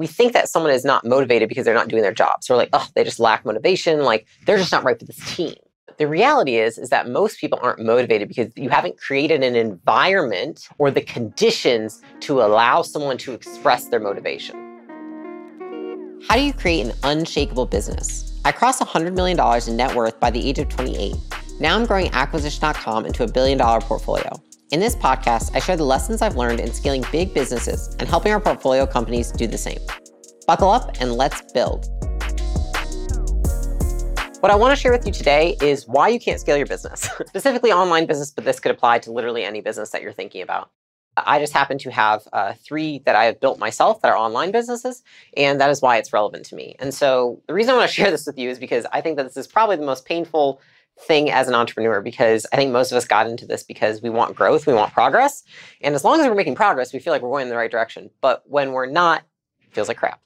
we think that someone is not motivated because they're not doing their job. So we're like, oh, they just lack motivation. Like they're just not right for this team. The reality is, is that most people aren't motivated because you haven't created an environment or the conditions to allow someone to express their motivation. How do you create an unshakable business? I crossed $100 million in net worth by the age of 28. Now I'm growing acquisition.com into a billion dollar portfolio. In this podcast, I share the lessons I've learned in scaling big businesses and helping our portfolio companies do the same. Buckle up and let's build. What I want to share with you today is why you can't scale your business, specifically online business, but this could apply to literally any business that you're thinking about. I just happen to have uh, three that I have built myself that are online businesses, and that is why it's relevant to me. And so the reason I want to share this with you is because I think that this is probably the most painful thing as an entrepreneur because I think most of us got into this because we want growth, we want progress. And as long as we're making progress, we feel like we're going in the right direction. But when we're not, it feels like crap.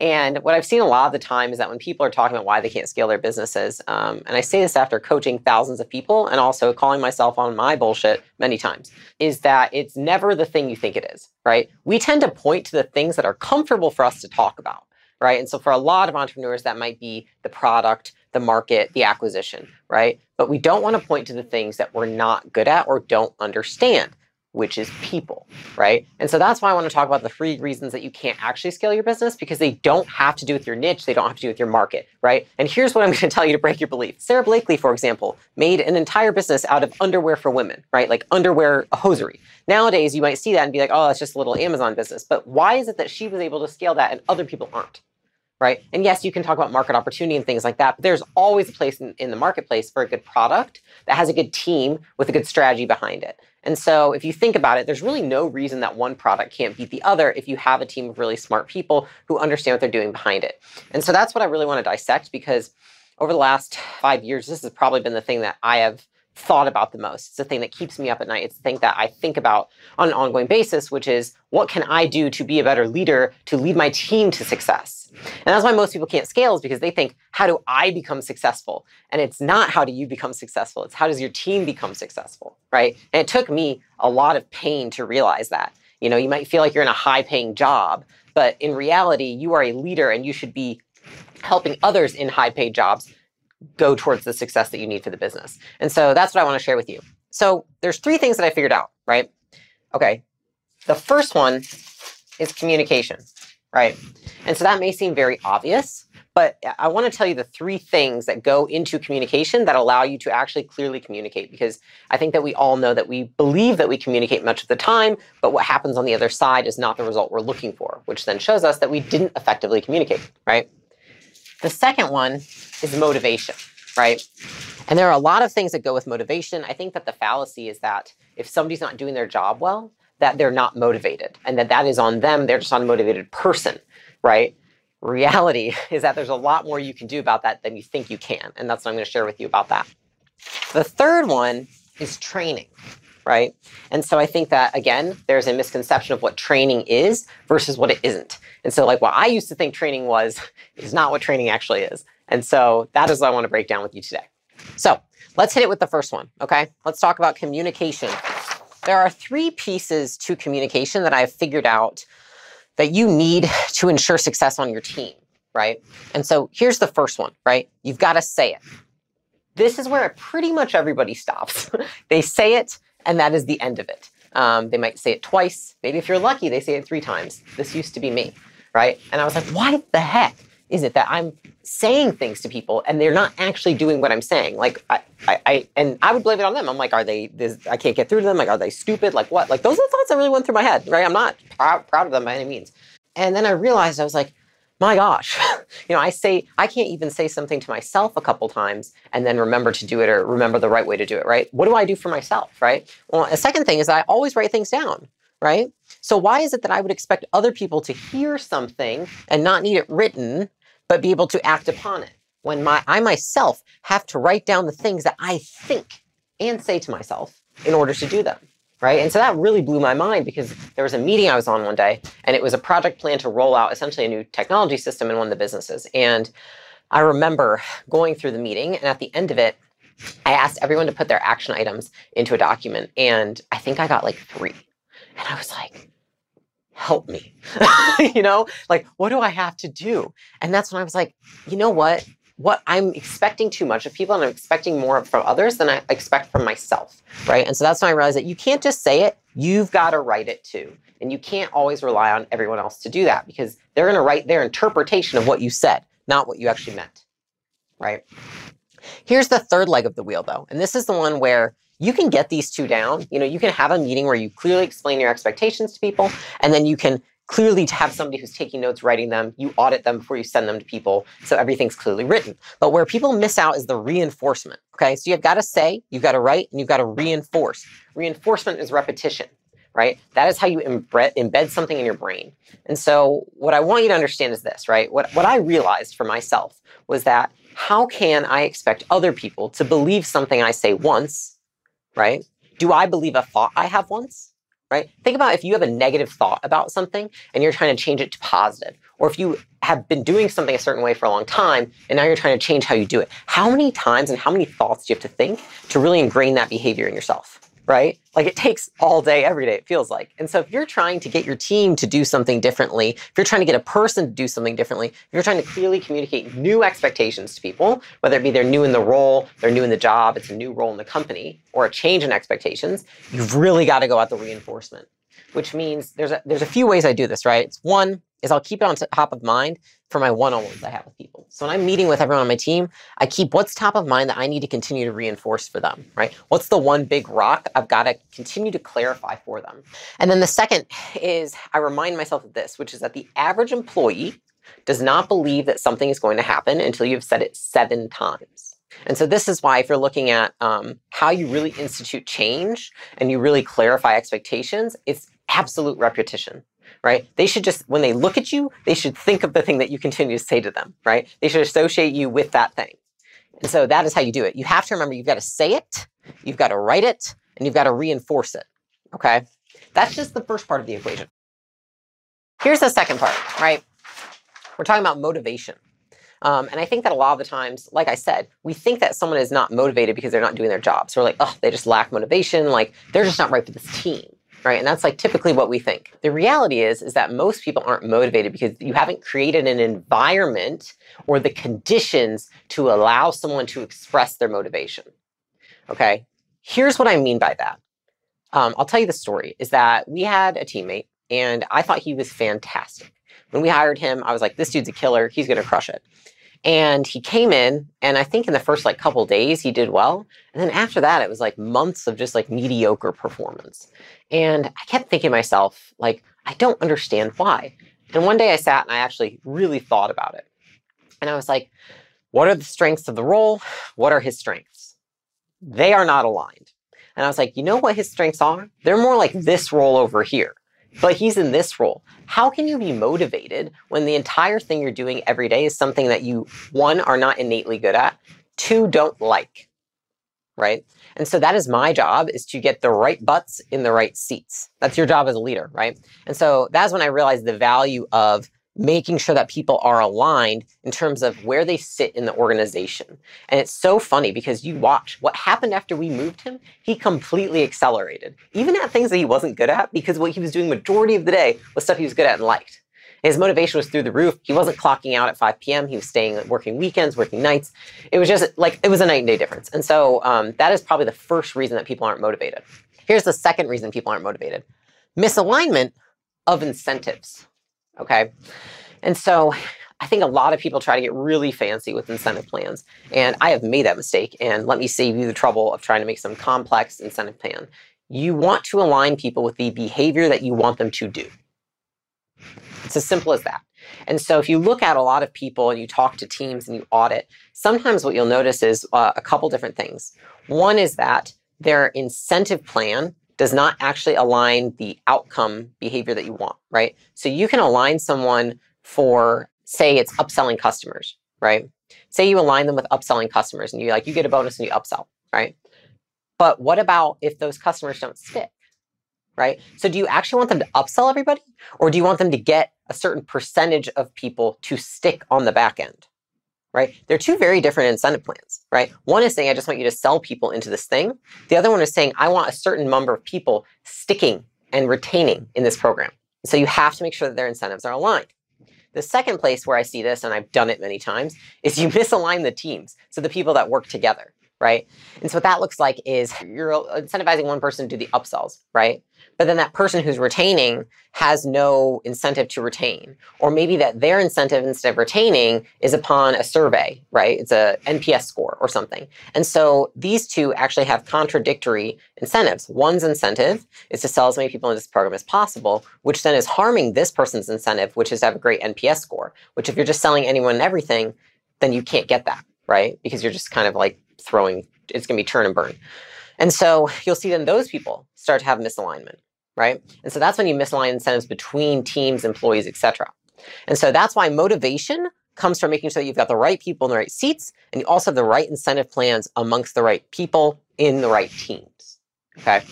And what I've seen a lot of the time is that when people are talking about why they can't scale their businesses, um, and I say this after coaching thousands of people and also calling myself on my bullshit many times, is that it's never the thing you think it is, right? We tend to point to the things that are comfortable for us to talk about right? And so for a lot of entrepreneurs, that might be the product, the market, the acquisition, right? But we don't want to point to the things that we're not good at or don't understand, which is people, right? And so that's why I want to talk about the three reasons that you can't actually scale your business because they don't have to do with your niche, they don't have to do with your market, right? And here's what I'm going to tell you to break your belief. Sara Blakely, for example, made an entire business out of underwear for women, right? Like underwear hosiery. Nowadays, you might see that and be like, oh, that's just a little Amazon business. But why is it that she was able to scale that and other people aren't? Right? And yes, you can talk about market opportunity and things like that, but there's always a place in, in, the marketplace for a good product that has a good team with a good strategy behind it. And so if you think about it, there's really no reason that one product can't beat the other if you have a team of really smart people who understand what they're doing behind it. And so that's what I really want to dissect because over the last five years, this has probably been the thing that I have thought about the most. It's the thing that keeps me up at night. It's the thing that I think about on an ongoing basis, which is what can I do to be a better leader to lead my team to success? And that's why most people can't scale is because they think, how do I become successful? And it's not how do you become successful? It's how does your team become successful, right? And it took me a lot of pain to realize that. You know, you might feel like you're in a high paying job, but in reality, you are a leader and you should be helping others in high paid jobs go towards the success that you need for the business. And so that's what I want to share with you. So there's three things that I figured out, right? Okay. The first one is communication, right? And so that may seem very obvious, but I want to tell you the three things that go into communication that allow you to actually clearly communicate because I think that we all know that we believe that we communicate much of the time, but what happens on the other side is not the result we're looking for, which then shows us that we didn't effectively communicate, right? The second one is motivation, right? And there are a lot of things that go with motivation. I think that the fallacy is that if somebody's not doing their job well, that they're not motivated and that that is on them. They're just not a motivated person, right? Reality is that there's a lot more you can do about that than you think you can. And that's what I'm going to share with you about that. The third one is training, right? And so I think that, again, there's a misconception of what training is versus what it isn't. And so, like, what I used to think training was is not what training actually is. And so that is what I want to break down with you today. So let's hit it with the first one, okay? Let's talk about communication. There are three pieces to communication that I've figured out that you need to ensure success on your team, right? And so here's the first one, right? You've got to say it. This is where pretty much everybody stops. they say it, and that is the end of it. Um, they might say it twice. Maybe if you're lucky, they say it three times. This used to be me right? And I was like, why the heck is it that I'm saying things to people and they're not actually doing what I'm saying? Like, I, I, I and I would blame it on them. I'm like, are they? This, I can't get through to them. Like, are they stupid? Like, what? Like, those are the thoughts that really went through my head, right? I'm not proud, proud of them by any means. And then I realized I was like, my gosh, you know, I say I can't even say something to myself a couple times and then remember to do it or remember the right way to do it, right? What do I do for myself, right? Well, a second thing is I always write things down right? So why is it that I would expect other people to hear something and not need it written, but be able to act upon it? When my I myself have to write down the things that I think and say to myself in order to do them. Right. And so that really blew my mind because there was a meeting I was on one day and it was a project plan to roll out essentially a new technology system in one of the businesses. And I remember going through the meeting and at the end of it, I asked everyone to put their action items into a document. And I think I got like three. And I was like, help me. you know, like, what do I have to do? And that's when I was like, you know what? What I'm expecting too much of people and I'm expecting more from others than I expect from myself. Right. And so that's when I realized that you can't just say it, you've got to write it too. And you can't always rely on everyone else to do that because they're going to write their interpretation of what you said, not what you actually meant. Right. Here's the third leg of the wheel, though. And this is the one where you can get these two down. You know, you can have a meeting where you clearly explain your expectations to people, and then you can clearly to have somebody who's taking notes, writing them, you audit them before you send them to people, so everything's clearly written. But where people miss out is the reinforcement. Okay, so you've got to say, you've got to write, and you've got to reinforce. Reinforcement is repetition, right? That is how you embed, embed something in your brain. And so what I want you to understand is this, right? What, what I realized for myself was that how can I expect other people to believe something I say once right? Do I believe a thought I have once? Right? Think about if you have a negative thought about something and you're trying to change it to positive, or if you have been doing something a certain way for a long time and now you're trying to change how you do it. How many times and how many thoughts do you have to think to really ingrain that behavior in yourself? Right? Like it takes all day, every day, it feels like. And so if you're trying to get your team to do something differently, if you're trying to get a person to do something differently, if you're trying to clearly communicate new expectations to people, whether it be they're new in the role, they're new in the job, it's a new role in the company, or a change in expectations, you've really got to go out the reinforcement. Which means there's a, there's a few ways I do this, right? It's one, is I'll keep it on top of mind for my one-on-ones I have with people. So when I'm meeting with everyone on my team, I keep what's top of mind that I need to continue to reinforce for them, right? What's the one big rock I've got to continue to clarify for them? And then the second is I remind myself of this, which is that the average employee does not believe that something is going to happen until you've said it seven times. And so this is why if you're looking at um, how you really institute change and you really clarify expectations, it's absolute repetition right? They should just, when they look at you, they should think of the thing that you continue to say to them, right? They should associate you with that thing. And so that is how you do it. You have to remember you've got to say it, you've got to write it, and you've got to reinforce it, okay? That's just the first part of the equation. Here's the second part, right? We're talking about motivation. Um, and I think that a lot of the times, like I said, we think that someone is not motivated because they're not doing their job. So we're like, oh, they just lack motivation. Like they're just not right for this team right? And that's like typically what we think. The reality is is that most people aren't motivated because you haven't created an environment or the conditions to allow someone to express their motivation. Okay? Here's what I mean by that. Um, I'll tell you the story is that we had a teammate and I thought he was fantastic. When we hired him, I was like, this dude's a killer. He's going to crush it. And he came in, and I think in the first like couple days he did well. And then after that, it was like months of just like mediocre performance. And I kept thinking to myself, like, I don't understand why. And one day I sat and I actually really thought about it. And I was like, what are the strengths of the role? What are his strengths? They are not aligned. And I was like, you know what his strengths are? They're more like this role over here but he's in this role. How can you be motivated when the entire thing you're doing every day is something that you, one, are not innately good at, two, don't like, right? And so that is my job is to get the right butts in the right seats. That's your job as a leader, right? And so that's when I realized the value of making sure that people are aligned in terms of where they sit in the organization. And it's so funny because you watch what happened after we moved him, he completely accelerated. Even at things that he wasn't good at, because what he was doing majority of the day was stuff he was good at and liked. His motivation was through the roof. He wasn't clocking out at 5 p.m. He was staying, working weekends, working nights. It was just like, it was a night and day difference. And so um, that is probably the first reason that people aren't motivated. Here's the second reason people aren't motivated misalignment of incentives. Okay. And so I think a lot of people try to get really fancy with incentive plans. And I have made that mistake. And let me save you the trouble of trying to make some complex incentive plan. You want to align people with the behavior that you want them to do. It's as simple as that. And so if you look at a lot of people and you talk to teams and you audit, sometimes what you'll notice is uh, a couple different things. One is that their incentive plan does not actually align the outcome behavior that you want, right? So you can align someone for, say, it's upselling customers, right? Say you align them with upselling customers and you like, you get a bonus and you upsell, right? But what about if those customers don't stick? Right? So do you actually want them to upsell everybody? Or do you want them to get a certain percentage of people to stick on the back end? right? They're two very different incentive plans, right? One is saying, I just want you to sell people into this thing. The other one is saying, I want a certain number of people sticking and retaining in this program, So you have to make sure that their incentives are aligned. The second place where I see this, and I've done it many times, is you misalign the teams. So the people that work together right? And so what that looks like is you're incentivizing one person to do the upsells, right? But then that person who's retaining has no incentive to retain. Or maybe that their incentive instead of retaining is upon a survey, right? It's a NPS score or something. And so these two actually have contradictory incentives. One's incentive is to sell as many people in this program as possible, which then is harming this person's incentive, which is to have a great NPS score, which if you're just selling anyone and everything, then you can't get that, right? Because you're just kind of like throwing, it's going to be turn and burn. And so you'll see then those people start to have misalignment, right? And so that's when you misalign incentives between teams, employees, etc. And so that's why motivation comes from making sure that you've got the right people in the right seats and you also have the right incentive plans amongst the right people in the right teams. Okay.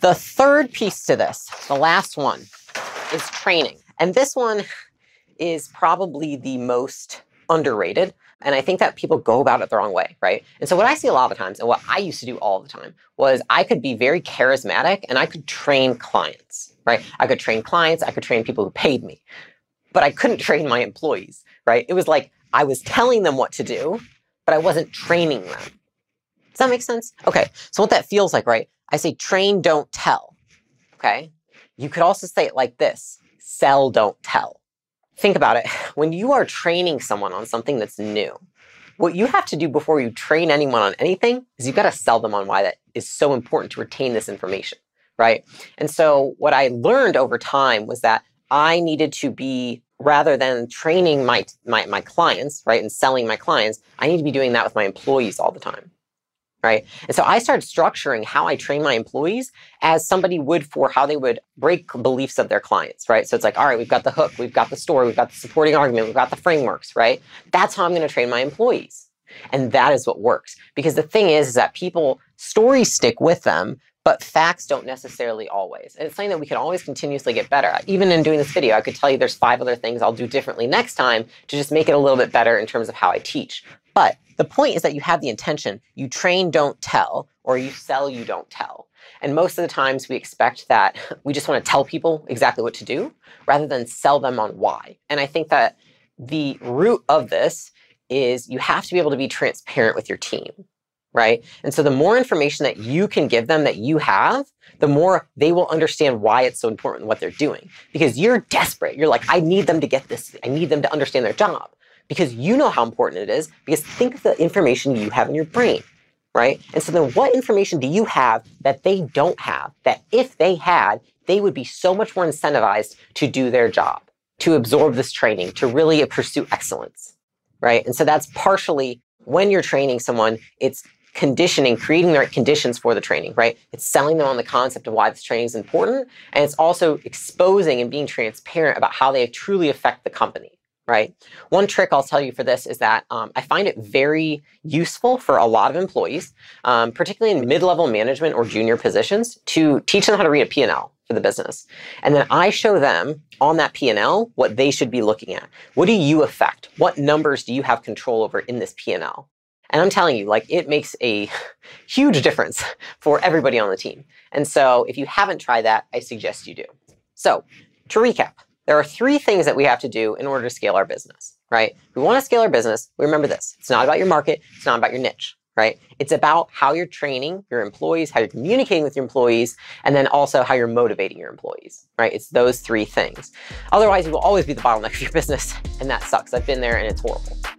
The third piece to this, the last one, is training. And this one is probably the most underrated and I think that people go about it the wrong way, right? And so what I see a lot of times, and what I used to do all the time, was I could be very charismatic and I could train clients, right? I could train clients, I could train people who paid me, but I couldn't train my employees, right? It was like I was telling them what to do, but I wasn't training them. Does that make sense? Okay, so what that feels like, right? I say train, don't tell, okay? You could also say it like this sell, don't tell. Think about it. When you are training someone on something that's new, what you have to do before you train anyone on anything is you've got to sell them on why that is so important to retain this information, right? And so what I learned over time was that I needed to be rather than training my my my clients, right, and selling my clients, I need to be doing that with my employees all the time right? And so I started structuring how I train my employees as somebody would for how they would break beliefs of their clients, right? So it's like, all right, we've got the hook, we've got the story, we've got the supporting argument, we've got the frameworks, right? That's how I'm going to train my employees. And that is what works. Because the thing is, is that people, stories stick with them, but facts don't necessarily always. And it's something that we can always continuously get better Even in doing this video, I could tell you there's five other things I'll do differently next time to just make it a little bit better in terms of how I teach. But the point is that you have the intention. You train, don't tell, or you sell, you don't tell. And most of the times we expect that we just want to tell people exactly what to do rather than sell them on why. And I think that the root of this is you have to be able to be transparent with your team right? And so the more information that you can give them that you have, the more they will understand why it's so important what they're doing. Because you're desperate. You're like, I need them to get this. I need them to understand their job. Because you know how important it is. Because think of the information you have in your brain, right? And so then what information do you have that they don't have? That if they had, they would be so much more incentivized to do their job, to absorb this training, to really pursue excellence, right? And so that's partially when you're training someone, it's conditioning, creating the right conditions for the training, right? It's selling them on the concept of why this training is important. And it's also exposing and being transparent about how they truly affect the company, right? One trick I'll tell you for this is that um, I find it very useful for a lot of employees, um, particularly in mid-level management or junior positions, to teach them how to read a P&L for the business. And then I show them on that P&L what they should be looking at. What do you affect? What numbers do you have control over in this P&L? And I'm telling you, like, it makes a huge difference for everybody on the team. And so if you haven't tried that, I suggest you do. So to recap, there are three things that we have to do in order to scale our business, right? If we want to scale our business, we remember this. It's not about your market. It's not about your niche, right? It's about how you're training your employees, how you're communicating with your employees, and then also how you're motivating your employees, right? It's those three things. Otherwise, you will always be the bottleneck of your business, and that sucks. I've been there and it's horrible.